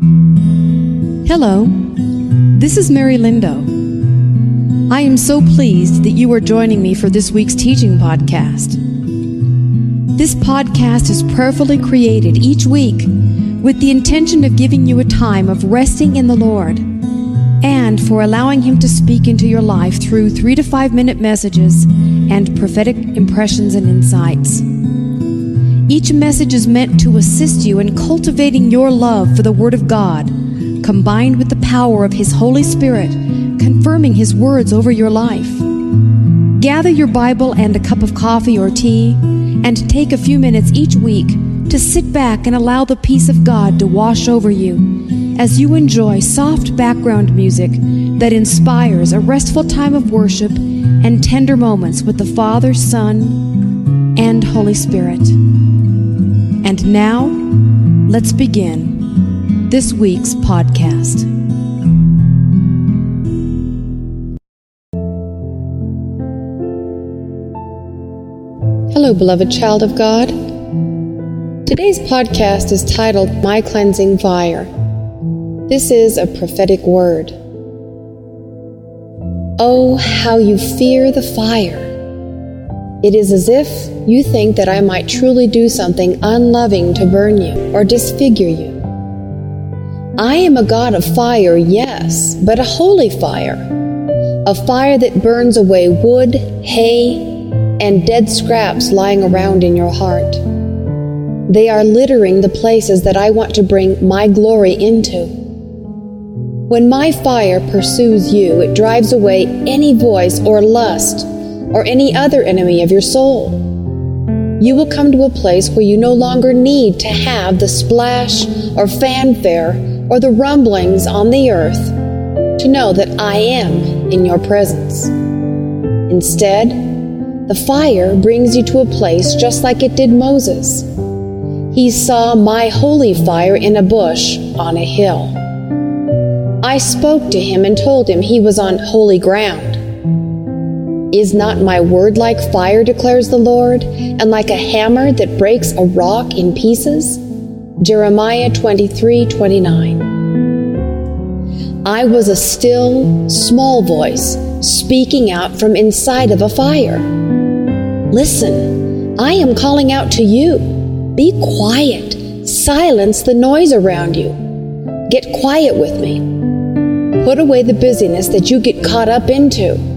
Hello, this is Mary Lindo. I am so pleased that you are joining me for this week's teaching podcast. This podcast is prayerfully created each week with the intention of giving you a time of resting in the Lord and for allowing Him to speak into your life through three to five minute messages and prophetic impressions and insights. Each message is meant to assist you in cultivating your love for the Word of God, combined with the power of His Holy Spirit, confirming His words over your life. Gather your Bible and a cup of coffee or tea, and take a few minutes each week to sit back and allow the peace of God to wash over you as you enjoy soft background music that inspires a restful time of worship and tender moments with the Father, Son, and Holy Spirit. And now, let's begin this week's podcast. Hello, beloved child of God. Today's podcast is titled My Cleansing Fire. This is a prophetic word. Oh, how you fear the fire! It is as if you think that I might truly do something unloving to burn you or disfigure you. I am a God of fire, yes, but a holy fire. A fire that burns away wood, hay, and dead scraps lying around in your heart. They are littering the places that I want to bring my glory into. When my fire pursues you, it drives away any voice or lust or any other enemy of your soul. You will come to a place where you no longer need to have the splash or fanfare or the rumblings on the earth to know that I am in your presence. Instead, the fire brings you to a place just like it did Moses. He saw my holy fire in a bush on a hill. I spoke to him and told him he was on holy ground. Is not my word like fire, declares the Lord, and like a hammer that breaks a rock in pieces? Jeremiah 23 29. I was a still, small voice speaking out from inside of a fire. Listen, I am calling out to you. Be quiet. Silence the noise around you. Get quiet with me. Put away the busyness that you get caught up into.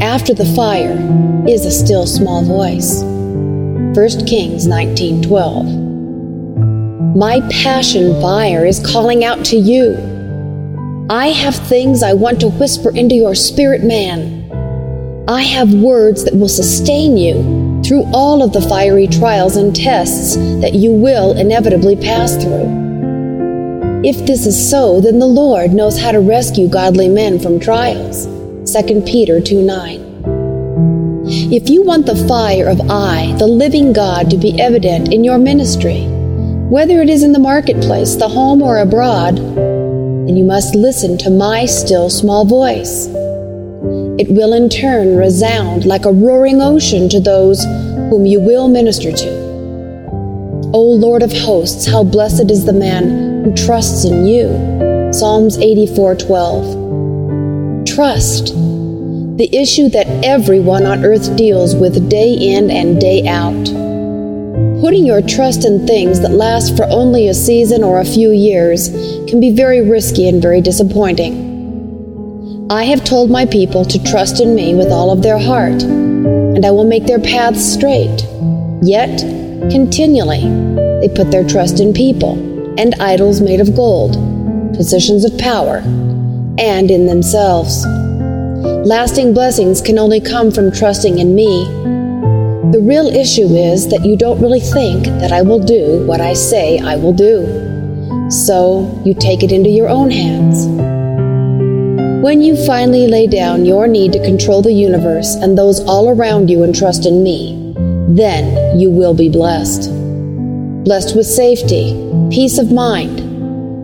After the fire is a still small voice. 1 Kings 19:12. My passion fire is calling out to you. I have things I want to whisper into your spirit man. I have words that will sustain you through all of the fiery trials and tests that you will inevitably pass through. If this is so, then the Lord knows how to rescue godly men from trials. 2 Peter 2 9. If you want the fire of I, the living God, to be evident in your ministry, whether it is in the marketplace, the home, or abroad, then you must listen to my still small voice. It will in turn resound like a roaring ocean to those whom you will minister to. O Lord of hosts, how blessed is the man who trusts in you. Psalms 84:12. Trust, the issue that everyone on earth deals with day in and day out. Putting your trust in things that last for only a season or a few years can be very risky and very disappointing. I have told my people to trust in me with all of their heart, and I will make their paths straight. Yet, continually, they put their trust in people and idols made of gold, positions of power, and in themselves. Lasting blessings can only come from trusting in me. The real issue is that you don't really think that I will do what I say I will do. So you take it into your own hands. When you finally lay down your need to control the universe and those all around you and trust in me, then you will be blessed. Blessed with safety, peace of mind,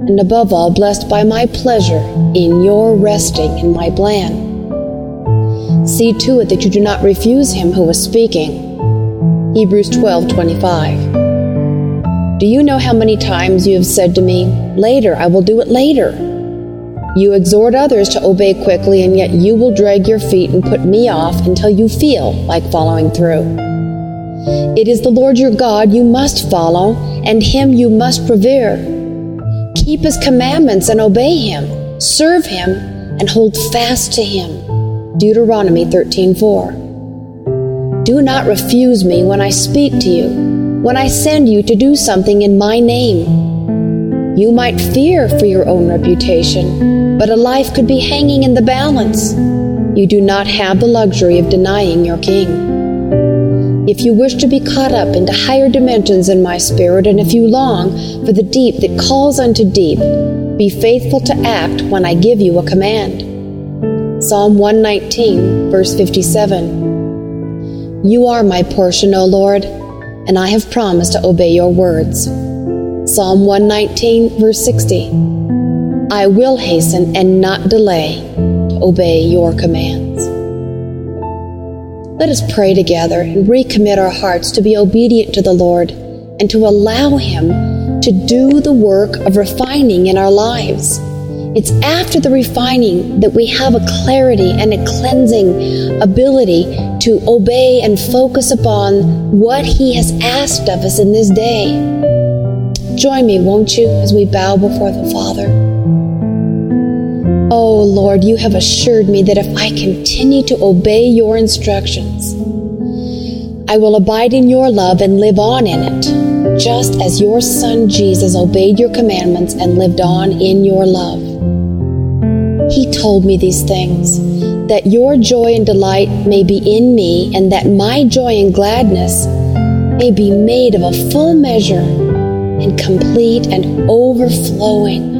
and above all, blessed by my pleasure in your resting in my plan. See to it that you do not refuse him who is speaking. Hebrews 12:25. Do you know how many times you have said to me, Later, I will do it later? You exhort others to obey quickly, and yet you will drag your feet and put me off until you feel like following through. It is the Lord your God you must follow, and him you must revere. Keep his commandments and obey him, serve him, and hold fast to him. Deuteronomy 13:4. Do not refuse me when I speak to you, when I send you to do something in my name. You might fear for your own reputation, but a life could be hanging in the balance. You do not have the luxury of denying your king. If you wish to be caught up into higher dimensions in my spirit, and if you long for the deep that calls unto deep, be faithful to act when I give you a command. Psalm 119, verse 57. You are my portion, O Lord, and I have promised to obey your words. Psalm 119, verse 60. I will hasten and not delay to obey your commands. Let us pray together and recommit our hearts to be obedient to the Lord and to allow Him to do the work of refining in our lives. It's after the refining that we have a clarity and a cleansing ability to obey and focus upon what He has asked of us in this day. Join me, won't you, as we bow before the Father? Oh Lord, you have assured me that if I continue to obey your instructions, I will abide in your love and live on in it, just as your Son Jesus obeyed your commandments and lived on in your love. He told me these things, that your joy and delight may be in me, and that my joy and gladness may be made of a full measure and complete and overflowing.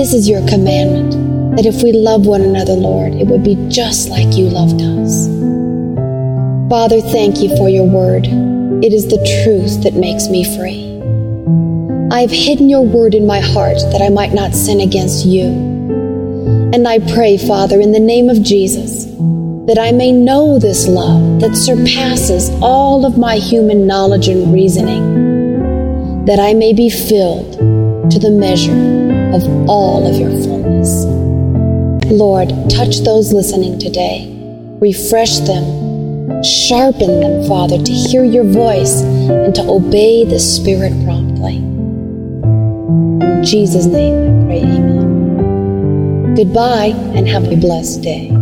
This is your commandment, that if we love one another, Lord, it would be just like you loved us. Father, thank you for your word. It is the truth that makes me free. I have hidden your word in my heart that I might not sin against you. And I pray, Father, in the name of Jesus, that I may know this love that surpasses all of my human knowledge and reasoning, that I may be filled to the measure of all of your fullness. Lord, touch those listening today, refresh them, sharpen them, Father, to hear your voice and to obey the Spirit promptly. In Jesus' name I pray, amen. Goodbye and have a blessed day.